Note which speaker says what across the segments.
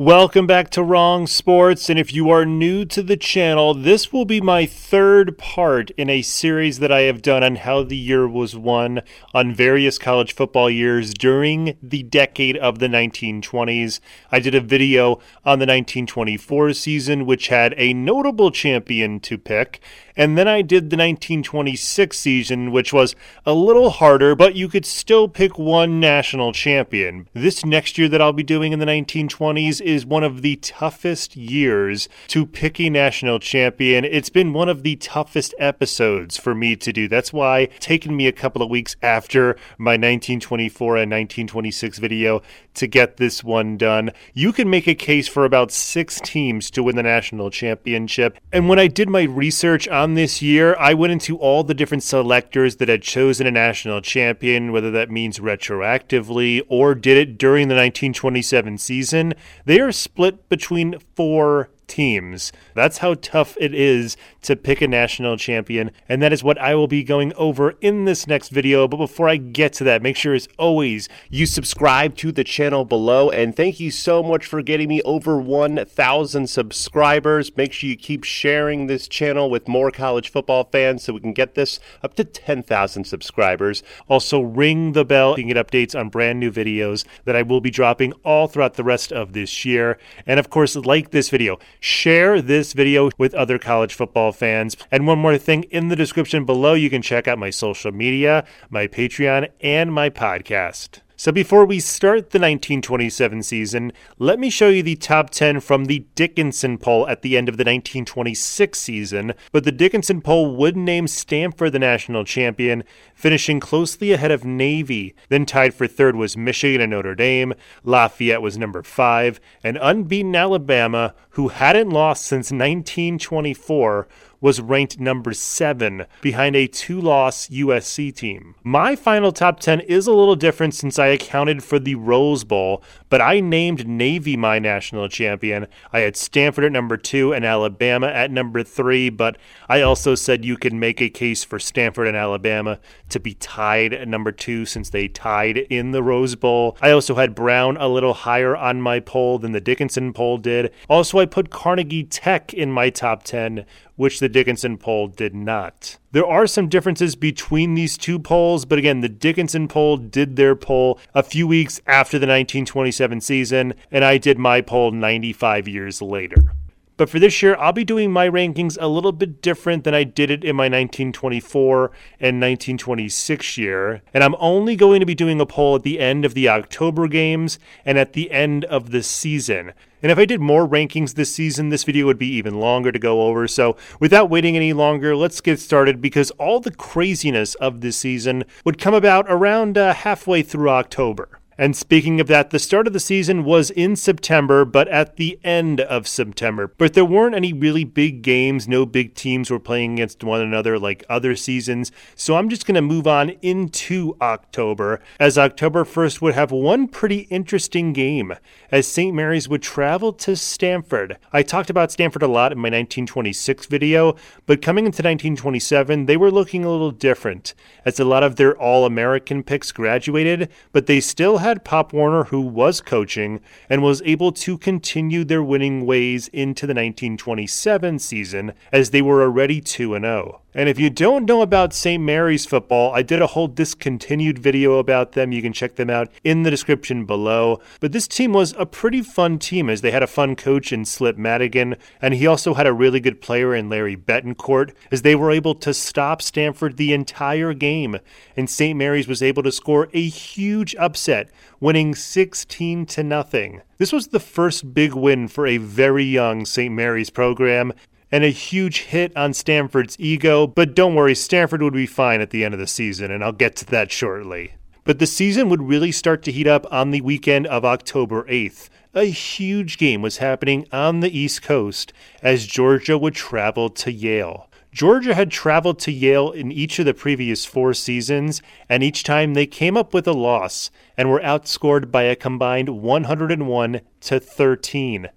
Speaker 1: Welcome back to Wronged Sports, and if you are new to the channel, this will be my third part in a series that I have done on how the year was won on various college football years during the decade of the 1920s. I did a video on the 1924 season, which had a notable champion to pick, and then I did the 1926 season, which was a little harder, but you could still pick one national champion. This next year that I'll be doing in the 1920s is one of the toughest years to pick a national champion. It's been one of the toughest episodes for me to do. That's why taken me a couple of weeks after my 1924 and 1926 video to get this one done. You can make a case for about six teams to win the national championship. And when I did my research on this year, I went into all the different selectors that had chosen a national champion, whether that means retroactively or did it during the 1927 season. They are split between four teams. That's how tough it is to pick a national champion, and that is what I will be going over in this next video. But before I get to that, make sure as always you subscribe to the channel below, and thank you so much for getting me over 1,000 subscribers. Make sure you keep sharing this channel with more college football fans so we can get this up to 10,000 subscribers. Also, ring the bell to get updates on brand new videos that I will be dropping all throughout the rest of this year. And of course, like this video, share this video with other college football fans. And one more thing in the description below, you can check out my social media, my Patreon, and my podcast. So before we start the 1927 season, let me show you the top 10 from the Dickinson poll at the end of the 1926 season. But the Dickinson poll would name Stanford the national champion, finishing closely ahead of Navy. Then tied for third was Michigan and Notre Dame. Lafayette was number 5, and unbeaten Alabama, who hadn't lost since 1924, was ranked number seven behind a two loss USC team. My final top 10 is a little different since I accounted for the Rose Bowl, but I named Navy my national champion. I had Stanford at number two and Alabama at number three, but I also said you could make a case for Stanford and Alabama to be tied at number two since they tied in the Rose Bowl. I also had Brown a little higher on my poll than the Dickinson poll did. Also, I put Carnegie Tech in my top 10, which the Dickinson poll did not. There are some differences between these two polls, but again, the Dickinson poll did their poll a few weeks after the 1927 season, and I did my poll 95 years later. But for this year, I'll be doing my rankings a little bit different than I did it in my 1924 and 1926 year. And I'm only going to be doing a poll at the end of the October games and at the end of the season. And if I did more rankings this season, this video would be even longer to go over. So without waiting any longer, let's get started because all the craziness of this season would come about around uh, halfway through October. And speaking of that, the start of the season was in September, but at the end of September. But there weren't any really big games. No big teams were playing against one another like other seasons. So I'm just going to move on into October, as October 1st would have one pretty interesting game, as St. Mary's would travel to Stanford. I talked about Stanford a lot in my 1926 video, but coming into 1927, they were looking a little different, as a lot of their All American picks graduated, but they still had had Pop Warner, who was coaching, and was able to continue their winning ways into the 1927 season as they were already 2 0. And if you don't know about St. Mary's football, I did a whole discontinued video about them. You can check them out in the description below. But this team was a pretty fun team as they had a fun coach in Slip Madigan, and he also had a really good player in Larry Bettencourt, as they were able to stop Stanford the entire game. And St. Mary's was able to score a huge upset, winning 16 to nothing. This was the first big win for a very young St. Mary's program, and a huge hit on Stanford's ego, but don't worry, Stanford would be fine at the end of the season, and I'll get to that shortly. But the season would really start to heat up on the weekend of October 8th. A huge game was happening on the East Coast as Georgia would travel to Yale. Georgia had traveled to Yale in each of the previous four seasons, and each time they came up with a loss and were outscored by a combined 101 to 13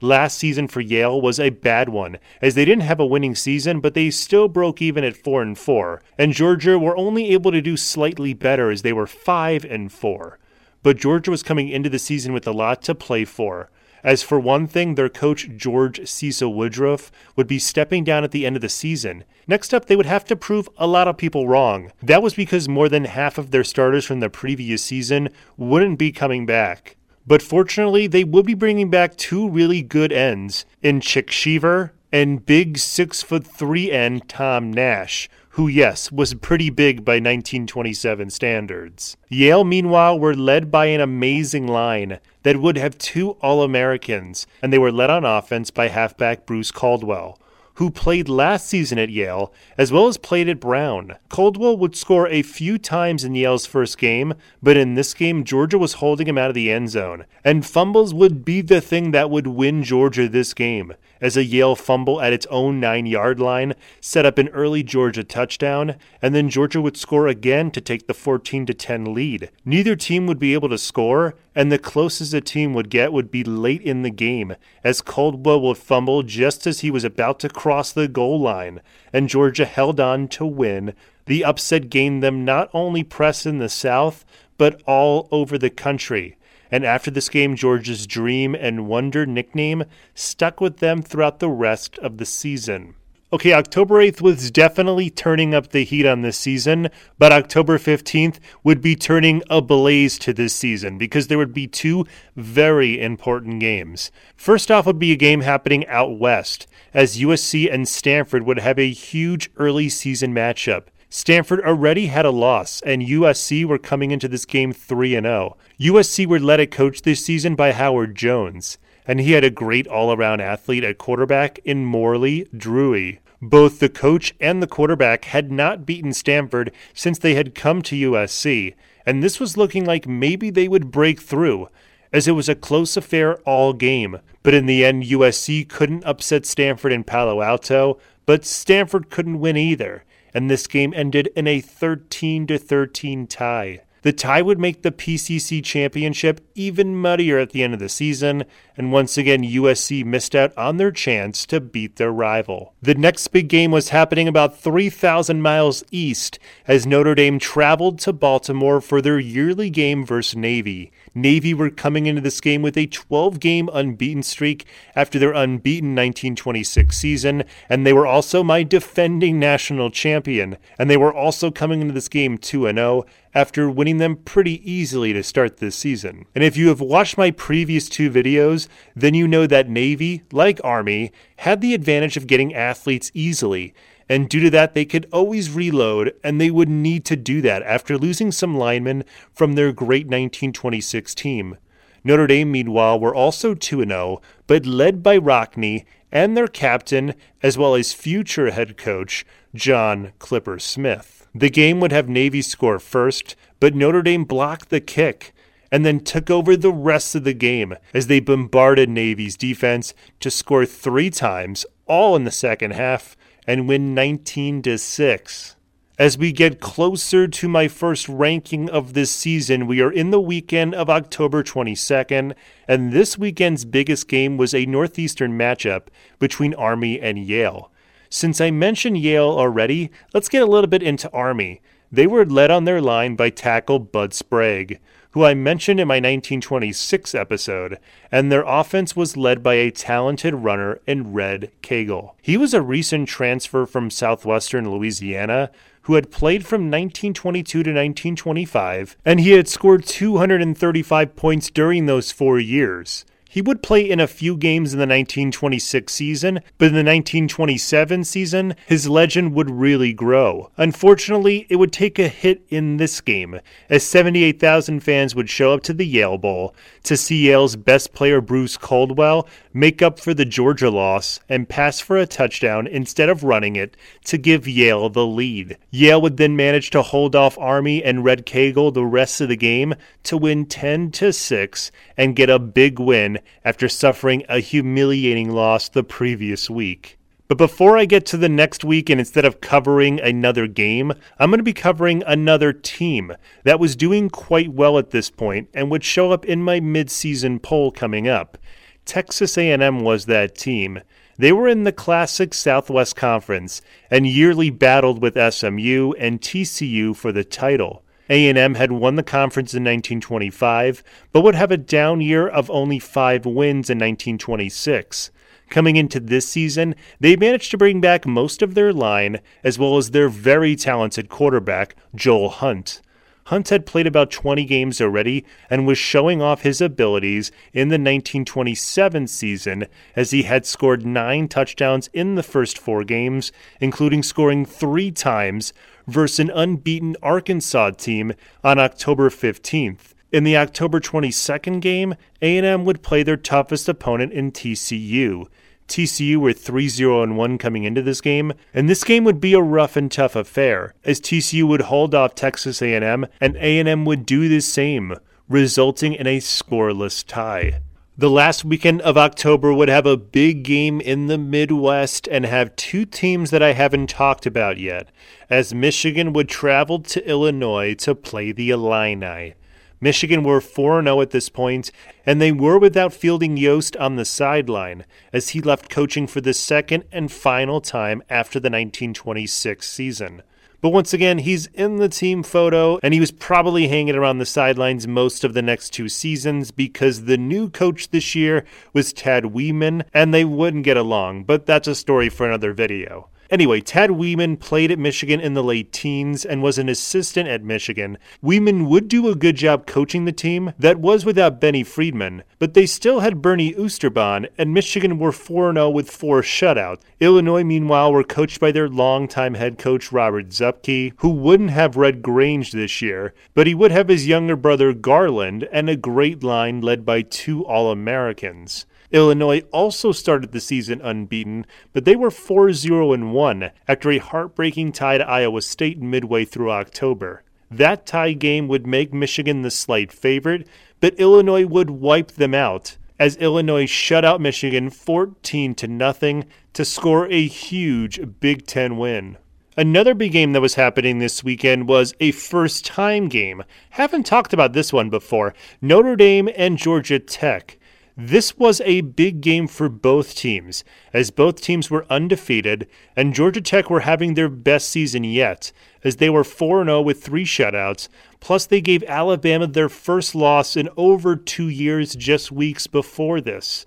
Speaker 1: last season for Yale was a bad one, as they didn't have a winning season, but they still broke even at 4 and 4. And Georgia were only able to do slightly better as they were 5 and 4. but Georgia was coming into the season with a lot to play for. As for one thing, their coach George Cecil Woodruff would be stepping down at the end of the season. Next up, they would have to prove a lot of people wrong. That was because more than half of their starters from the previous season wouldn't be coming back. But fortunately, they would be bringing back two really good ends in Chick Shiver and big six foot three end Tom Nash, who, yes, was pretty big by 1927 standards. Yale, meanwhile, were led by an amazing line that would have two All Americans, and they were led on offense by halfback Bruce Caldwell who played last season at Yale, as well as played at Brown. Caldwell would score a few times in Yale's first game, but in this game, Georgia was holding him out of the end zone, and fumbles would be the thing that would win Georgia this game as a Yale fumble at its own nine yard line set up an early Georgia touchdown, and then Georgia would score again to take the 14 10 lead. Neither team would be able to score, and the closest a team would get would be late in the game, as Caldwell would fumble just as he was about to cross the goal line, and Georgia held on to win. The upset gained them not only press in the South, but all over the country and after this game, Georgia's Dream and Wonder nickname stuck with them throughout the rest of the season. Okay, October 8th was definitely turning up the heat on this season, but October 15th would be turning a blaze to this season because there would be two very important games. First off would be a game happening out west, as USC and Stanford would have a huge early season matchup. Stanford already had a loss, and USC were coming into this game 3 0. USC were led at coach this season by Howard Jones, and he had a great all around athlete at quarterback in Morley Drury. Both the coach and the quarterback had not beaten Stanford since they had come to USC, and this was looking like maybe they would break through, as it was a close affair all game. But in the end, USC couldn't upset Stanford in Palo Alto, but Stanford couldn't win either and this game ended in a 13 13 tie. The tie would make the PCC championship even muddier at the end of the season, and once again, USC missed out on their chance to beat their rival. The next big game was happening about 3,000 miles east as Notre Dame traveled to Baltimore for their yearly game versus Navy. Navy were coming into this game with a 12 game unbeaten streak after their unbeaten 1926 season, and they were also my defending national champion. And they were also coming into this game 2 0 after winning them pretty easily to start this season. And if you have watched my previous two videos, then you know that Navy, like Army, had the advantage of getting athletes easily and due to that, they could always reload, and they would need to do that after losing some linemen from their great 1926 team. Notre Dame, meanwhile, were also 2 0, but led by Rockne and their captain, as well as future head coach John Clipper Smith. The game would have Navy score first, but Notre Dame blocked the kick and then took over the rest of the game as they bombarded Navy's defense to score three times, all in the second half, and win 19 to 6. As we get closer to my first ranking of this season, we are in the weekend of October 22nd, and this weekend's biggest game was a Northeastern matchup between Army and Yale. Since I mentioned Yale already, let's get a little bit into Army. They were led on their line by tackle Bud Sprague who I mentioned in my 1926 episode, and their offense was led by a talented runner in Red Cagle. He was a recent transfer from southwestern Louisiana who had played from 1922 to 1925, and he had scored 235 points during those four years. He would play in a few games in the 1926 season, but in the 1927 season, his legend would really grow. Unfortunately, it would take a hit in this game, as 78,000 fans would show up to the Yale Bowl to see Yale's best player Bruce Caldwell make up for the Georgia loss and pass for a touchdown instead of running it to give Yale the lead. Yale would then manage to hold off Army and Red Cagle the rest of the game to win 10 to 6 and get a big win after suffering a humiliating loss the previous week. But before I get to the next week, and instead of covering another game, I'm going to be covering another team that was doing quite well at this point and would show up in my midseason poll coming up. Texas A&M was that team. They were in the classic Southwest Conference and yearly battled with SMU and TCU for the title. A&M had won the conference in 1925, but would have a down year of only 5 wins in 1926. Coming into this season, they managed to bring back most of their line, as well as their very talented quarterback, Joel Hunt. Hunt had played about 20 games already and was showing off his abilities in the 1927 season as he had scored nine touchdowns in the first four games, including scoring three times versus an unbeaten Arkansas team on October 15th. In the October 22nd game, A&M would play their toughest opponent in TCU. TCU were 3-0 and 1 coming into this game, and this game would be a rough and tough affair as TCU would hold off Texas A&M and A&M would do the same, resulting in a scoreless tie. The last weekend of October would have a big game in the Midwest and have two teams that I haven't talked about yet, as Michigan would travel to Illinois to play the Illini. Michigan were 4 0 at this point, and they were without Fielding Yost on the sideline, as he left coaching for the second and final time after the 1926 season. But once again, he's in the team photo, and he was probably hanging around the sidelines most of the next two seasons because the new coach this year was Tad Wieman, and they wouldn't get along, but that's a story for another video. Anyway, Tad Wieman played at Michigan in the late teens and was an assistant at Michigan. Wieman would do a good job coaching the team that was without Benny Friedman, but they still had Bernie Oosterbaan, and Michigan were 4 0 with four shutouts. Illinois, meanwhile, were coached by their longtime head coach Robert Zuppke, who wouldn't have Red Grange this year, but he would have his younger brother Garland and a great line led by two All Americans. Illinois also started the season unbeaten, but they were 4 0 1 after a heartbreaking tie to Iowa State midway through October. That tie game would make Michigan the slight favorite, but Illinois would wipe them out as Illinois shut out Michigan 14 to nothing to score a huge Big 10 win. Another big game that was happening this weekend was a first time game. Haven't talked about this one before. Notre Dame and Georgia Tech. This was a big game for both teams, as both teams were undefeated, and Georgia Tech were having their best season yet, as they were 4 0 with three shutouts, plus they gave Alabama their first loss in over two years just weeks before this.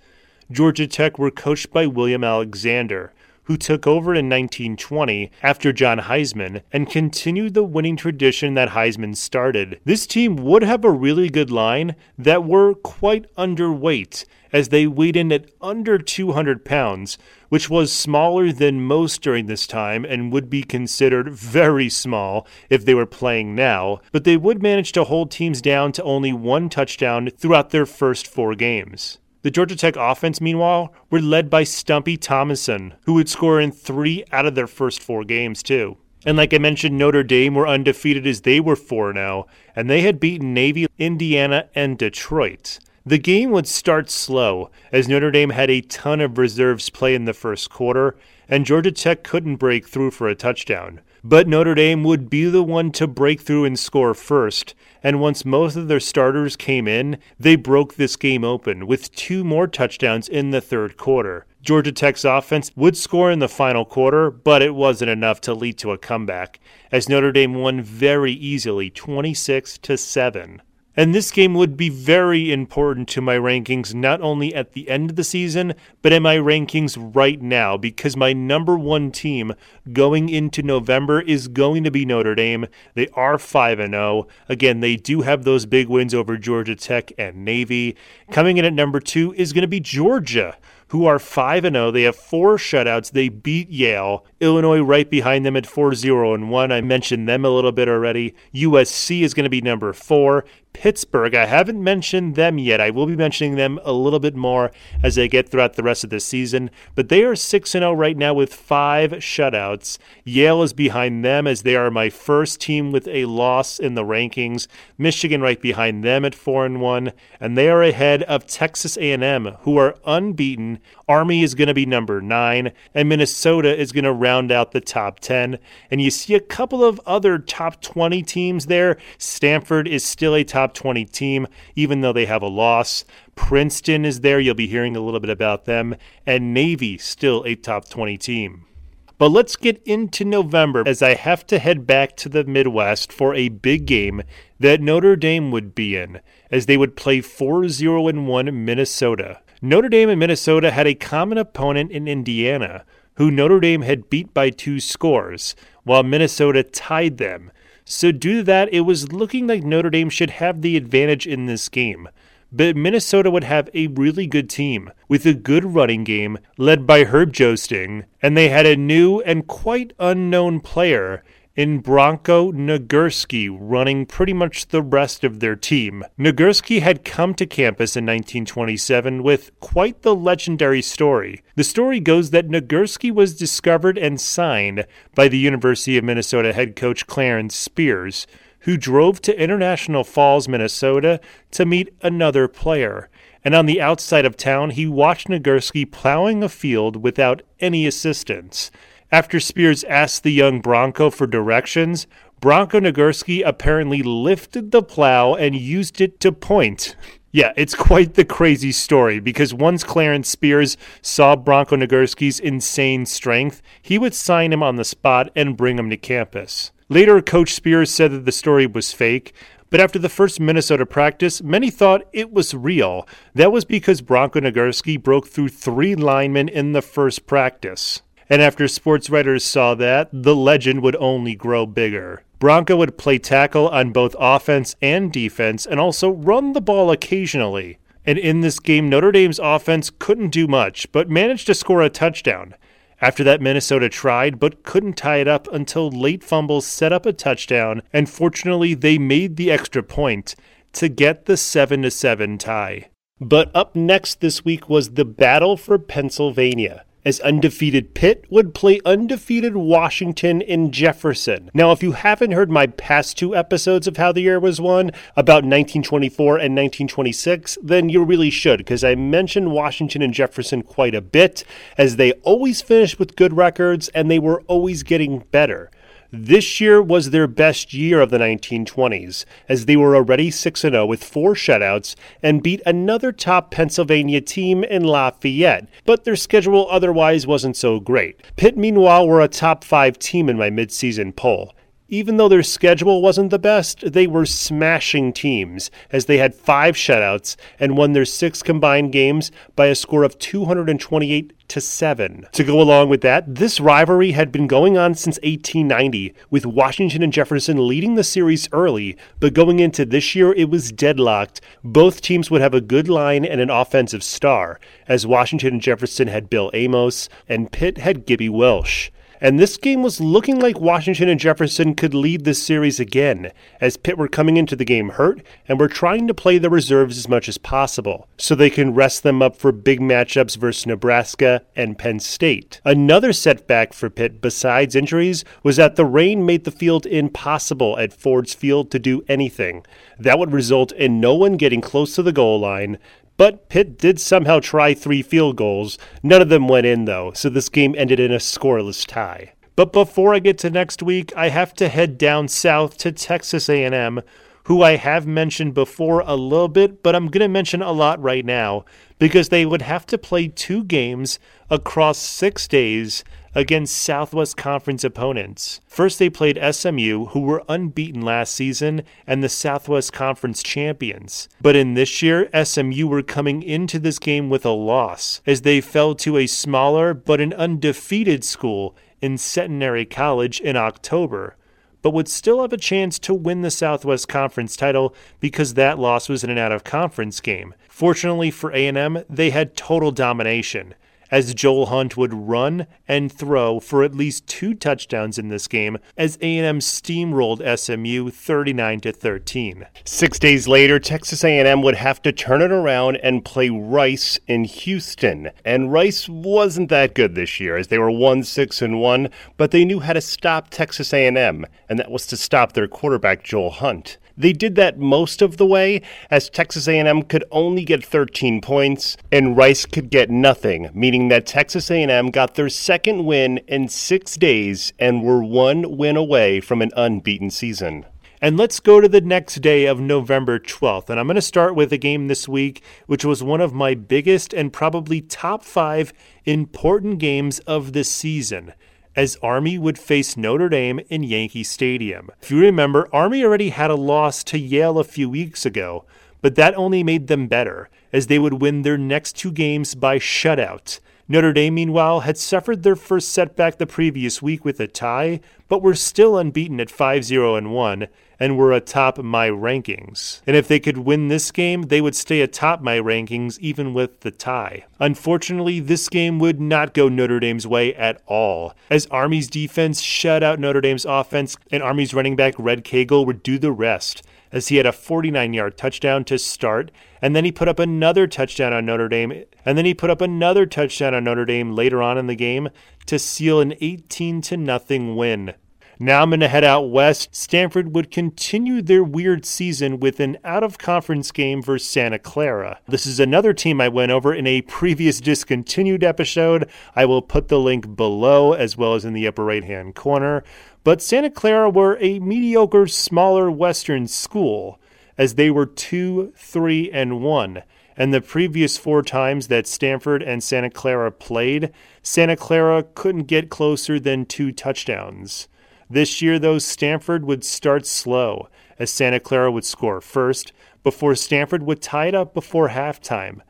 Speaker 1: Georgia Tech were coached by William Alexander who took over in 1920 after John Heisman and continued the winning tradition that Heisman started. This team would have a really good line that were quite underweight as they weighed in at under 200 pounds, which was smaller than most during this time and would be considered very small if they were playing now, but they would manage to hold teams down to only one touchdown throughout their first four games. The Georgia Tech offense, meanwhile, were led by Stumpy Thomason, who would score in three out of their first four games, too. And like I mentioned, Notre Dame were undefeated as they were 4 0, and they had beaten Navy, Indiana, and Detroit. The game would start slow, as Notre Dame had a ton of reserves play in the first quarter, and Georgia Tech couldn't break through for a touchdown. But Notre Dame would be the one to break through and score first, and once most of their starters came in, they broke this game open with two more touchdowns in the third quarter. Georgia Tech's offense would score in the final quarter, but it wasn't enough to lead to a comeback, as Notre Dame won very easily 26 to 7. And this game would be very important to my rankings, not only at the end of the season, but in my rankings right now, because my number one team going into November is going to be Notre Dame. They are 5 0. Again, they do have those big wins over Georgia Tech and Navy. Coming in at number two is going to be Georgia who are 5 0. They have four shutouts. They beat Yale. Illinois right behind them at 4 0 and 1. I mentioned them a little bit already. USC is going to be number 4. Pittsburgh, I haven't mentioned them yet. I will be mentioning them a little bit more as they get throughout the rest of the season. But they are 6 0 right now with five shutouts. Yale is behind them as they are my first team with a loss in the rankings. Michigan right behind them at 4 and 1. And they are ahead of Texas A&M, who are unbeaten. Army is going to be number 9. And Minnesota is going to round out the top 10. And you see a couple of other top 20 teams there. Stanford is still a top top 20 team, even though they have a loss. Princeton is there. You'll be hearing a little bit about them. And Navy, still a top 20 team. But let's get into November as I have to head back to the Midwest for a big game that Notre Dame would be in, as they would play 4 0 1 Minnesota. Notre Dame and Minnesota had a common opponent in Indiana, who Notre Dame had beat by two scores, while Minnesota tied them. So, due to that, it was looking like Notre Dame should have the advantage in this game. But Minnesota would have a really good team with a good running game led by Herb Joesting, and they had a new and quite unknown player in Bronco Nagurski running pretty much the rest of their team. Nagurski had come to campus in 1927 with quite the legendary story. The story goes that Nagurski was discovered and signed by the University of Minnesota head coach Clarence Spears, who drove to International Falls, Minnesota to meet another player. And on the outside of town, he watched Nagurski plowing a field without any assistance. After Spears asked the young Bronco for directions, Bronco Nagurski apparently lifted the plow and used it to point. Yeah, it's quite the crazy story because once Clarence Spears saw Bronco Nagurski's insane strength, he would sign him on the spot and bring him to campus. Later, Coach Spears said that the story was fake, but after the first Minnesota practice, many thought it was real. That was because Bronco Nagurski broke through three linemen in the first practice. And after sports writers saw that, the legend would only grow bigger. Bronco would play tackle on both offense and defense and also run the ball occasionally. And in this game, Notre Dame's offense couldn't do much, but managed to score a touchdown. After that, Minnesota tried, but couldn't tie it up until late fumbles set up a touchdown, and fortunately, they made the extra point to get the 7 7 tie. But up next this week was the battle for Pennsylvania as undefeated Pitt would play undefeated Washington and Jefferson. Now, if you haven't heard my past two episodes of How the Year Was Won about 1924 and 1926, then you really should, because I mentioned Washington and Jefferson quite a bit, as they always finished with good records and they were always getting better. This year was their best year of the 1920s, as they were already 6 0 with four shutouts and beat another top Pennsylvania team in Lafayette, but their schedule otherwise wasn't so great. Pitt, meanwhile, were a top five team in my midseason poll. Even though their schedule wasn't the best, they were smashing teams as they had five shutouts and won their six combined games by a score of 228 to 7. To go along with that, this rivalry had been going on since 1890, with Washington and Jefferson leading the series early, but going into this year it was deadlocked. Both teams would have a good line and an offensive star, as Washington and Jefferson had Bill Amos and Pitt had Gibby Welch. And this game was looking like Washington and Jefferson could lead this series again, as Pitt were coming into the game hurt and were trying to play the reserves as much as possible, so they can rest them up for big matchups versus Nebraska and Penn State. Another setback for Pitt, besides injuries, was that the rain made the field impossible at Ford's Field to do anything. That would result in no one getting close to the goal line, but Pitt did somehow try three field goals. None of them went in, though, so this game ended in a scoreless tie. But before I get to next week, I have to head down south to Texas A&M, who I have mentioned before a little bit, but I'm going to mention a lot right now because they would have to play two games across 6 days against Southwest Conference opponents. First, they played SMU, who were unbeaten last season and the Southwest Conference champions. But in this year, SMU were coming into this game with a loss, as they fell to a smaller but an undefeated school in Centenary College in October but would still have a chance to win the Southwest Conference title because that loss was in an out of conference game. Fortunately for A&M, they had total domination as Joel Hunt would run and throw for at least two touchdowns in this game as A&M steamrolled SMU 39 to 13. 6 days later, Texas A&M would have to turn it around and play Rice in Houston. And Rice wasn't that good this year as they were 1-6 and 1, but they knew how to stop Texas A&M, and that was to stop their quarterback Joel Hunt. They did that most of the way, as Texas A&M could only get 13 points and Rice could get nothing, meaning that Texas A&M got their second win in 6 days and were one win away from an unbeaten season. And let's go to the next day of November 12th. And I'm going to start with a game this week, which was one of my biggest and probably top five important games of the season as Army would face Notre Dame in Yankee Stadium. If you remember, Army already had a loss to Yale a few weeks ago, but that only made them better, as they would win their next two games by shutout. Notre Dame, meanwhile, had suffered their first setback the previous week with a tie, but were still unbeaten at 5 0 and 1 and were atop my rankings. And if they could win this game, they would stay atop my rankings even with the tie. Unfortunately, this game would not go Notre Dame's way at all, as Army's defense shut out Notre Dame's offense, and Army's running back Red Cagle would do the rest as he had a 49 yard touchdown to start, and then he put up another touchdown on Notre Dame, and then he put up another touchdown on Notre Dame later on in the game to seal an 18 to nothing win. Now I'm going to head out west. Stanford would continue their weird season with an out of conference game versus Santa Clara. This is another team I went over in a previous discontinued episode. I will put the link below as well as in the upper right hand corner. But Santa Clara were a mediocre, smaller Western school as they were 2, 3, and 1. And the previous four times that Stanford and Santa Clara played, Santa Clara couldn't get closer than two touchdowns. This year, though, Stanford would start slow, as Santa Clara would score first, before Stanford would tie it up before halftime.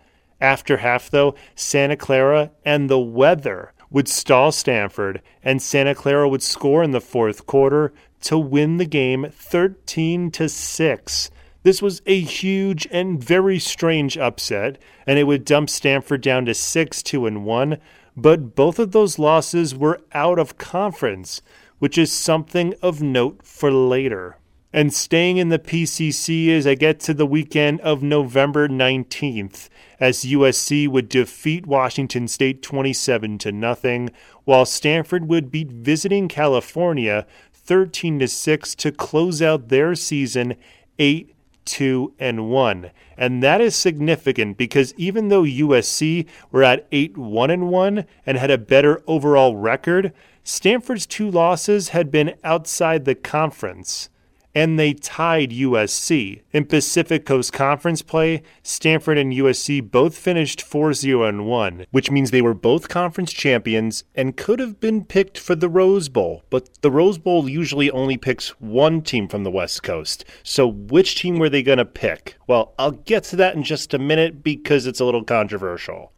Speaker 1: After half, though, Santa Clara and the weather would stall Stanford, and Santa Clara would score in the fourth quarter to win the game 13 to 6. This was a huge and very strange upset, and it would dump Stanford down to 6 2 and 1, but both of those losses were out of conference which is something of note for later. And staying in the PCC as I get to the weekend of November 19th, as USC would defeat Washington State 27 to nothing, while Stanford would beat visiting California 13 to 6 to close out their season 8 2 and 1. And that is significant because even though USC were at 8 1 and 1 and had a better overall record, Stanford's two losses had been outside the conference, and they tied USC. In Pacific Coast Conference play, Stanford and USC both finished 4 0 1, which means they were both conference champions and could have been picked for the Rose Bowl. But the Rose Bowl usually only picks one team from the West Coast. So which team were they going to pick? Well, I'll get to that in just a minute because it's a little controversial.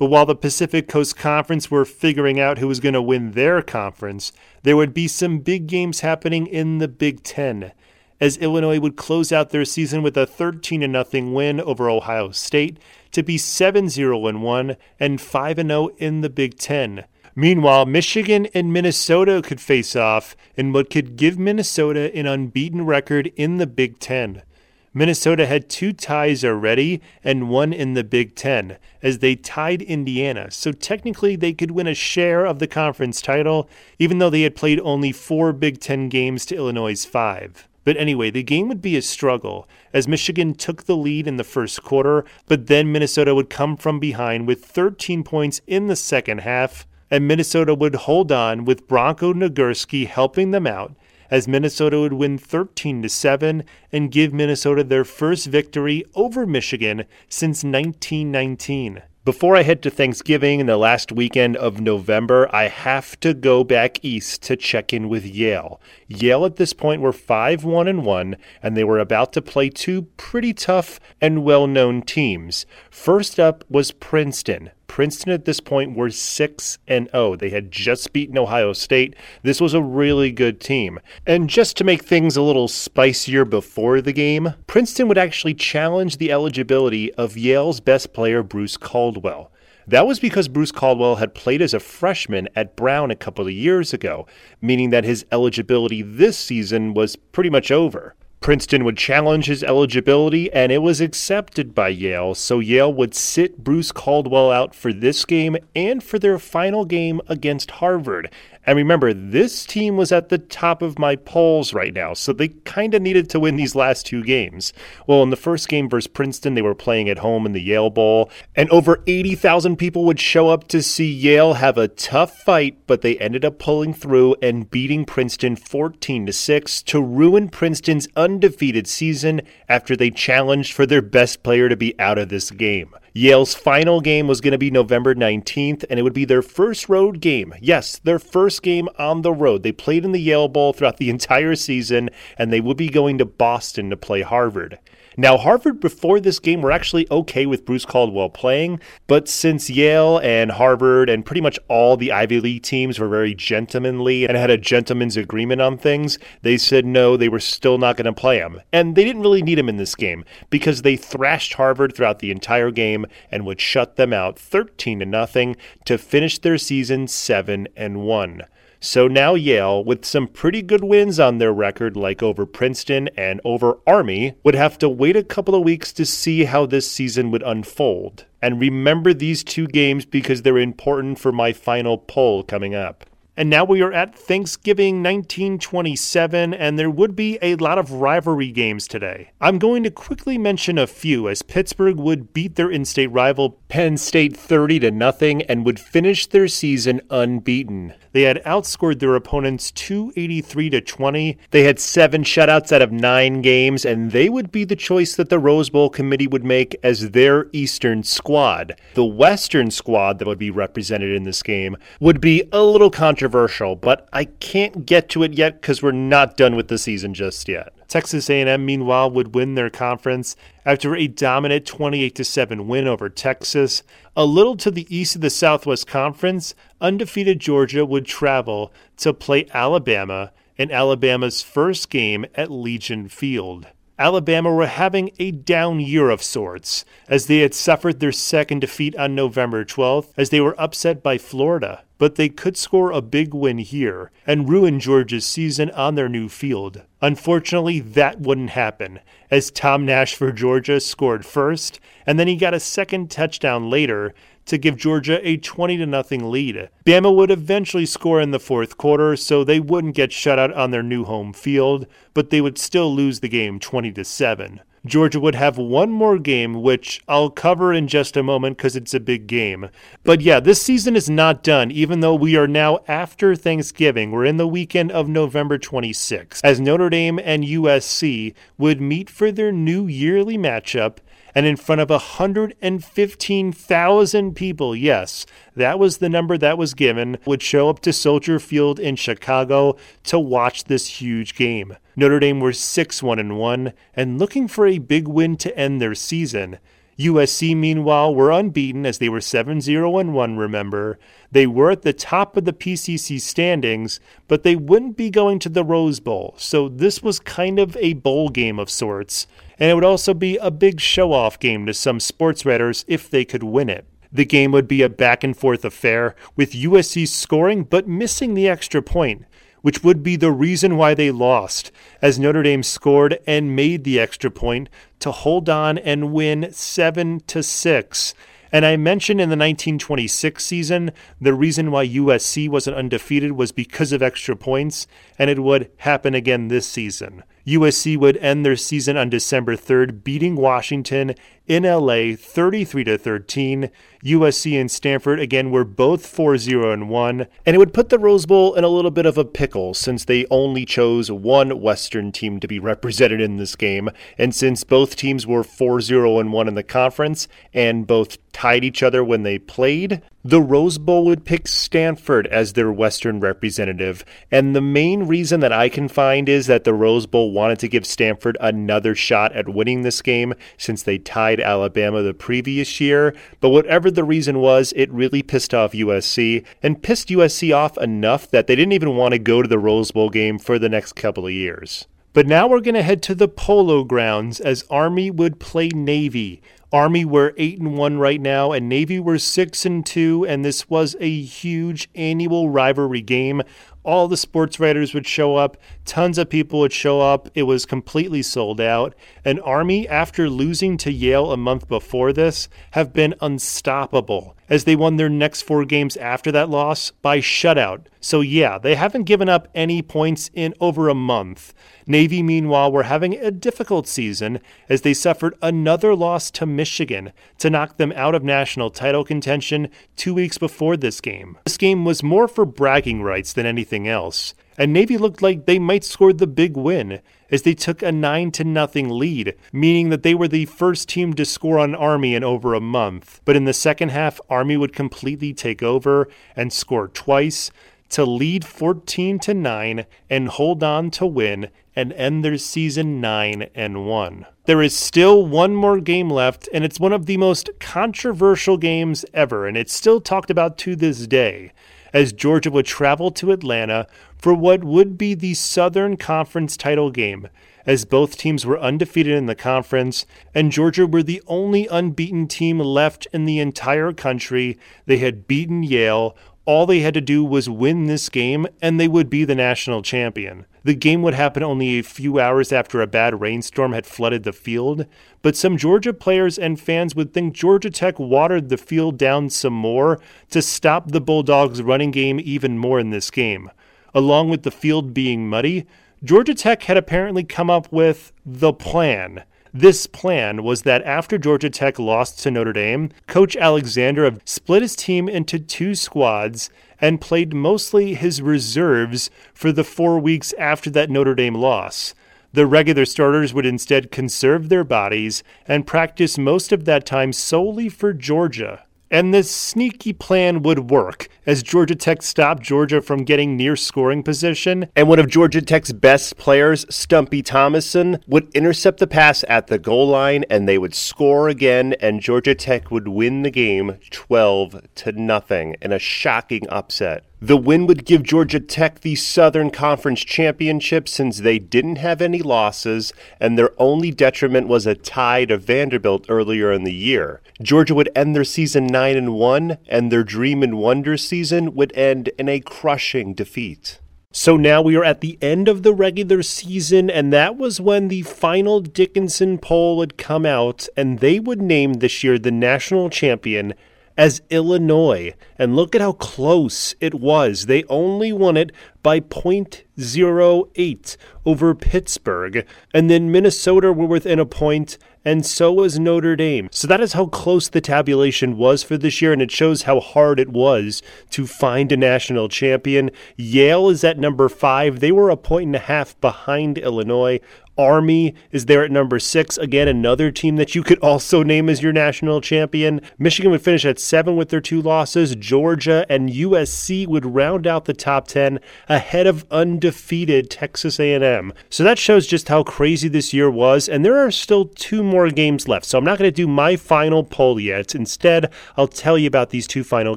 Speaker 1: But while the Pacific Coast Conference were figuring out who was going to win their conference, there would be some big games happening in the Big Ten, as Illinois would close out their season with a 13 0 win over Ohio State to be 7 0 1 and 5 0 in the Big Ten. Meanwhile, Michigan and Minnesota could face off in what could give Minnesota an unbeaten record in the Big Ten. Minnesota had two ties already and one in the Big Ten, as they tied Indiana, so technically they could win a share of the conference title, even though they had played only four Big Ten games to Illinois' five. But anyway, the game would be a struggle, as Michigan took the lead in the first quarter, but then Minnesota would come from behind with 13 points in the second half, and Minnesota would hold on with Bronco Nagurski helping them out as Minnesota would win 13 to 7 and give Minnesota their first victory over Michigan since 1919. Before I head to Thanksgiving and the last weekend of November, I have to go back east to check in with Yale. Yale at this point were 5 1 and 1, and they were about to play two pretty tough and well known teams. First up was Princeton. Princeton at this point were 6 and 0. They had just beaten Ohio State. This was a really good team. And just to make things a little spicier before the game, Princeton would actually challenge the eligibility of Yale's best player Bruce Caldwell. That was because Bruce Caldwell had played as a freshman at Brown a couple of years ago, meaning that his eligibility this season was pretty much over. Princeton would challenge his eligibility, and it was accepted by Yale, so Yale would sit Bruce Caldwell out for this game and for their final game against Harvard. And remember, this team was at the top of my polls right now, so they kind of needed to win these last two games. Well, in the first game versus Princeton, they were playing at home in the Yale Bowl, and over 80,000 people would show up to see Yale have a tough fight, but they ended up pulling through and beating Princeton 14 to 6 to ruin Princeton's undefeated season after they challenged for their best player to be out of this game. Yale's final game was going to be November 19th, and it would be their first road game. Yes, their first game on the road. They played in the Yale Bowl throughout the entire season, and they would be going to Boston to play Harvard. Now, Harvard before this game were actually okay with Bruce Caldwell playing, but since Yale and Harvard and pretty much all the Ivy League teams were very gentlemanly and had a gentleman's agreement on things, they said no, they were still not going to play him. And they didn't really need him in this game because they thrashed Harvard throughout the entire game and would shut them out 13 to nothing to finish their season 7 and 1. So now Yale, with some pretty good wins on their record, like over Princeton and over Army, would have to wait a couple of weeks to see how this season would unfold. And remember these two games because they're important for my final poll coming up. And now we are at Thanksgiving 1927, and there would be a lot of rivalry games today. I'm going to quickly mention a few as Pittsburgh would beat their in-state rival Penn State 30 to nothing and would finish their season unbeaten. They had outscored their opponents 283 to 20. They had 7 shutouts out of 9 games and they would be the choice that the Rose Bowl committee would make as their eastern squad. The western squad that would be represented in this game would be a little controversial, but I can't get to it yet cuz we're not done with the season just yet. Texas A&M meanwhile would win their conference after a dominant 28 7 win over Texas. A little to the east of the Southwest Conference, undefeated Georgia would travel to play Alabama in Alabama's first game at Legion Field. Alabama were having a down year of sorts, as they had suffered their second defeat on November 12th, as they were upset by Florida. But they could score a big win here and ruin Georgia's season on their new field. Unfortunately, that wouldn't happen, as Tom Nash for Georgia scored first, and then he got a second touchdown later to give Georgia a 20 to nothing lead. Bama would eventually score in the fourth quarter, so they wouldn't get shut out on their new home field, but they would still lose the game 20 to 7. Georgia would have one more game, which I'll cover in just a moment because it's a big game. But yeah, this season is not done, even though we are now after Thanksgiving. We're in the weekend of November 26, as Notre Dame and USC would meet for their new yearly matchup and in front of 115,000 people, yes, that was the number that was given, would show up to Soldier Field in Chicago to watch this huge game. Notre Dame were 6 1 1 and looking for a big win to end their season. USC, meanwhile, were unbeaten as they were 7 0 1, remember. They were at the top of the PCC standings, but they wouldn't be going to the Rose Bowl, so this was kind of a bowl game of sorts. And it would also be a big show off game to some sports writers if they could win it. The game would be a back and forth affair, with USC scoring but missing the extra point which would be the reason why they lost, as Notre Dame scored and made the extra point to hold on and win 7 to 6. And I mentioned in the 1926 season, the reason why USC wasn't undefeated was because of extra points, and it would happen again this season. USC would end their season on December 3rd, beating Washington in LA 33 to 13. USC and Stanford again were both 4-0 and 1, and it would put the Rose Bowl in a little bit of a pickle since they only chose one Western team to be represented in this game, and since both teams were 4-0 and 1 in the conference and both tied each other when they played, the Rose Bowl would pick Stanford as their Western representative, and the main reason that I can find is that the Rose Bowl wanted to give Stanford another shot at winning this game since they tied Alabama the previous year. But whatever the reason was, it really pissed off USC and pissed USC off enough that they didn't even want to go to the Rose Bowl game for the next couple of years. But now we're going to head to the Polo Grounds as Army would play Navy. Army were 8 and 1 right now and Navy were 6 and 2 and this was a huge annual rivalry game. All the sports writers would show up, tons of people would show up. It was completely sold out. And Army after losing to Yale a month before this have been unstoppable as they won their next 4 games after that loss by shutout. So yeah, they haven't given up any points in over a month. Navy, meanwhile, were having a difficult season as they suffered another loss to Michigan to knock them out of national title contention two weeks before this game. This game was more for bragging rights than anything else, and Navy looked like they might score the big win as they took a 9 to nothing lead, meaning that they were the first team to score on Army in over a month. But in the second half, Army would completely take over and score twice to lead 14 to 9 and hold on to win and end their season 9 and 1. There is still one more game left and it's one of the most controversial games ever and it's still talked about to this day as Georgia would travel to Atlanta for what would be the Southern Conference title game as both teams were undefeated in the conference, and Georgia were the only unbeaten team left in the entire country. They had beaten Yale all they had to do was win this game, and they would be the national champion. The game would happen only a few hours after a bad rainstorm had flooded the field, but some Georgia players and fans would think Georgia Tech watered the field down some more to stop the Bulldogs' running game even more in this game. Along with the field being muddy, Georgia Tech had apparently come up with the plan this plan was that after Georgia Tech lost to Notre Dame, Coach Alexander split his team into two squads and played mostly his reserves for the four weeks after that Notre Dame loss. The regular starters would instead conserve their bodies and practice most of that time solely for Georgia. And this sneaky plan would work, as Georgia Tech stopped Georgia from getting near scoring position, and one of Georgia Tech's best players, Stumpy Thomason, would intercept the pass at the goal line, and they would score again, and Georgia Tech would win the game 12 to nothing in a shocking upset. The win would give Georgia Tech the Southern Conference Championship since they didn't have any losses and their only detriment was a tie to Vanderbilt earlier in the year. Georgia would end their season 9 and 1 and their dream and wonder season would end in a crushing defeat. So now we are at the end of the regular season, and that was when the final Dickinson poll would come out, and they would name this year the national champion as Illinois. And look at how close it was. They only won it by 0.08 over Pittsburgh. And then Minnesota were within a point, and so was Notre Dame. So that is how close the tabulation was for this year, and it shows how hard it was to find a national champion. Yale is at number five. They were a point and a half behind Illinois. Army is there at number six. Again, another team that you could also name as your national champion. Michigan would finish at seven with their two losses. Georgia and USC would round out the top 10 ahead of undefeated Texas A&M. So that shows just how crazy this year was. And there are still two more games left. So I'm not going to do my final poll yet. Instead, I'll tell you about these two final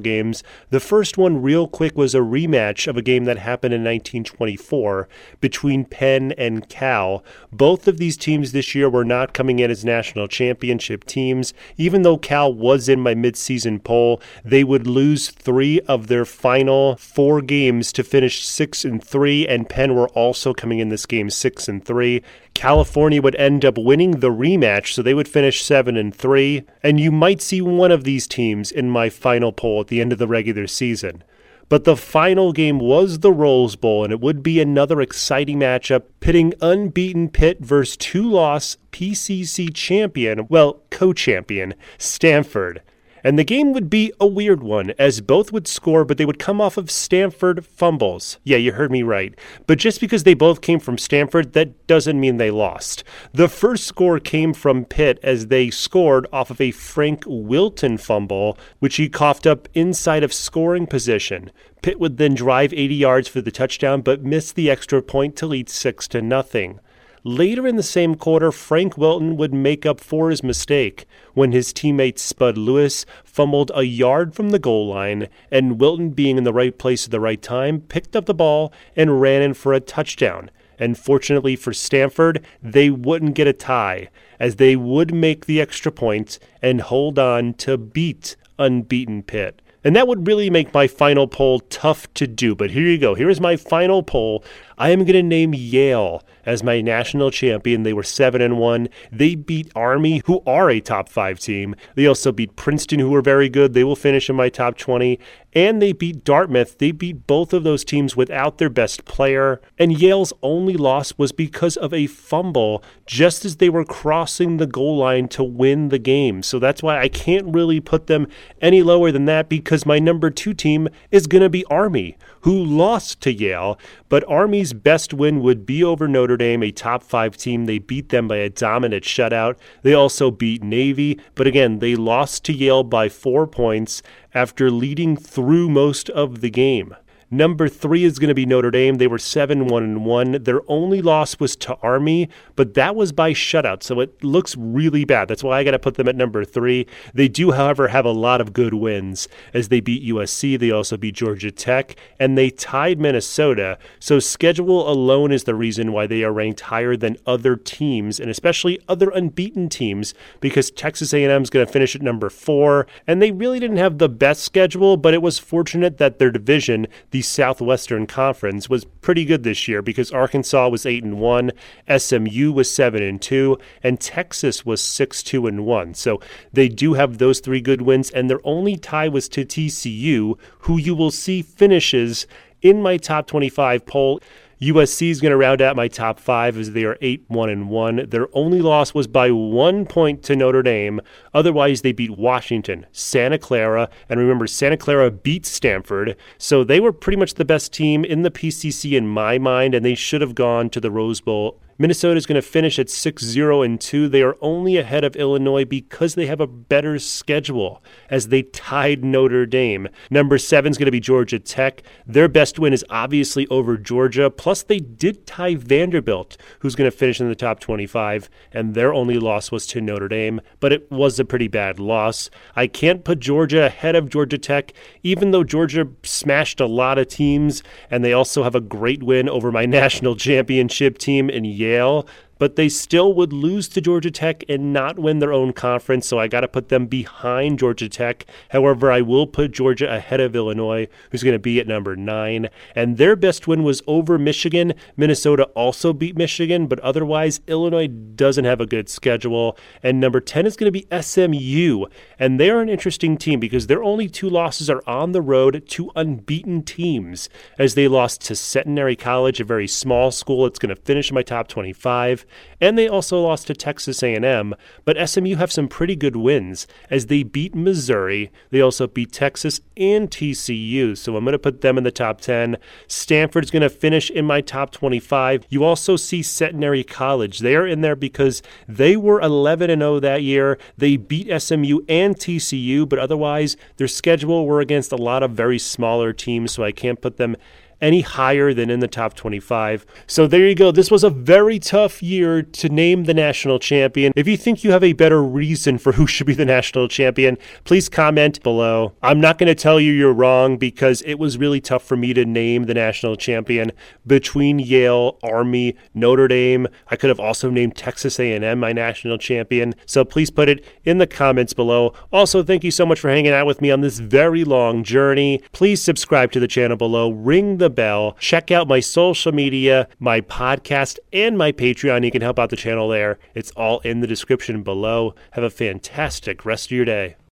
Speaker 1: games. The first one, real quick, was a rematch of a game that happened in 1924 between Penn and Cal. Both of these teams this year were not coming in as national championship teams. Even though Cal was in my midseason poll, they would lose three of their final four games to finish six and three, and Penn were also coming in this game six and three. California would end up winning the rematch, so they would finish 7 and 3, and you might see one of these teams in my final poll at the end of the regular season. But the final game was the Rose Bowl, and it would be another exciting matchup pitting unbeaten Pitt versus two loss PCC champion, well, co champion, Stanford. And the game would be a weird one, as both would score, but they would come off of Stanford fumbles. Yeah, you heard me right. But just because they both came from Stanford, that doesn't mean they lost. The first score came from Pitt as they scored off of a Frank Wilton fumble, which he coughed up inside of scoring position. Pitt would then drive 80 yards for the touchdown, but miss the extra point to lead 6 to nothing. Later in the same quarter, Frank Wilton would make up for his mistake when his teammate Spud Lewis fumbled a yard from the goal line, and Wilton, being in the right place at the right time, picked up the ball and ran in for a touchdown. And fortunately for Stanford, they wouldn't get a tie, as they would make the extra point and hold on to beat unbeaten Pitt. And that would really make my final poll tough to do. But here you go. Here is my final poll. I am going to name Yale as my national champion. They were 7 and 1. They beat Army, who are a top 5 team. They also beat Princeton, who are very good. They will finish in my top 20. And they beat Dartmouth. They beat both of those teams without their best player. And Yale's only loss was because of a fumble just as they were crossing the goal line to win the game. So that's why I can't really put them any lower than that because my number 2 team is going to be Army, who lost to Yale, but Army's best win would be over Notre Dame, a top five team. They beat them by a dominant shutout. They also beat Navy, but again, they lost to Yale by four points after leading through most of the game. Number three is going to be Notre Dame. They were 7 1 1. Their only loss was to Army, but that was by shutout. So it looks really bad. That's why I got to put them at number three. They do, however, have a lot of good wins as they beat USC. They also beat Georgia Tech, and they tied Minnesota. So schedule alone is the reason why they are ranked higher than other teams, and especially other unbeaten teams, because Texas A&M is going to finish at number four, and they really didn't have the best schedule, but it was fortunate that their division, the Southwestern Conference was pretty good this year because Arkansas was 8 and 1, SMU was 7 and 2, and Texas was 6 2 and 1. So they do have those three good wins and their only tie was to TCU, who you will see finishes in my top 25 poll. USC is going to round out my top five as they are 8 1 and 1. Their only loss was by one point to Notre Dame. Otherwise, they beat Washington, Santa Clara, and remember, Santa Clara beat Stanford. So they were pretty much the best team in the PCC in my mind, and they should have gone to the Rose Bowl Minnesota is going to finish at 6 0 and 2. They are only ahead of Illinois because they have a better schedule as they tied Notre Dame. Number 7 is going to be Georgia Tech. Their best win is obviously over Georgia, plus they did tie Vanderbilt, who's going to finish in the top 25, and their only loss was to Notre Dame, but it was a pretty bad loss. I can't put Georgia ahead of Georgia Tech, even though Georgia smashed a lot of teams, and they also have a great win over my national championship team in Yale but they still would lose to Georgia Tech and not win their own conference. So I got to put them behind Georgia Tech. However, I will put Georgia ahead of Illinois, who's going to be at number nine. And their best win was over Michigan. Minnesota also beat Michigan, but otherwise, Illinois doesn't have a good schedule. And number 10 is going to be SMU. And they're an interesting team because their only two losses are on the road to unbeaten teams, as they lost to Centenary College, a very small school. It's going to finish in my top 25 and they also lost to Texas A&M, but SMU have some pretty good wins as they beat Missouri. They also beat Texas and TCU, so I'm going to put them in the top 10. Stanford's going to finish in my top 25. You also see Centenary College. They are in there because they were 11 and 0 that year. They beat SMU and TCU, but otherwise their schedule were against a lot of very smaller teams, so I can't put them any higher than in the top 25. So there you go. This was a very tough year to name the national champion. If you think you have a better reason for who should be the national champion, please comment below. I'm not going to tell you you're wrong because it was really tough for me to name the national champion between Yale, Army, Notre Dame. I could have also named Texas A&M my national champion. So please put it in the comments below. Also, thank you so much for hanging out with me on this very long journey. Please subscribe to the channel below. Ring the bell. Check out my social media, my podcast, and my Patreon. You can help out the channel there. It's all in the description below. Have a fantastic rest of your day.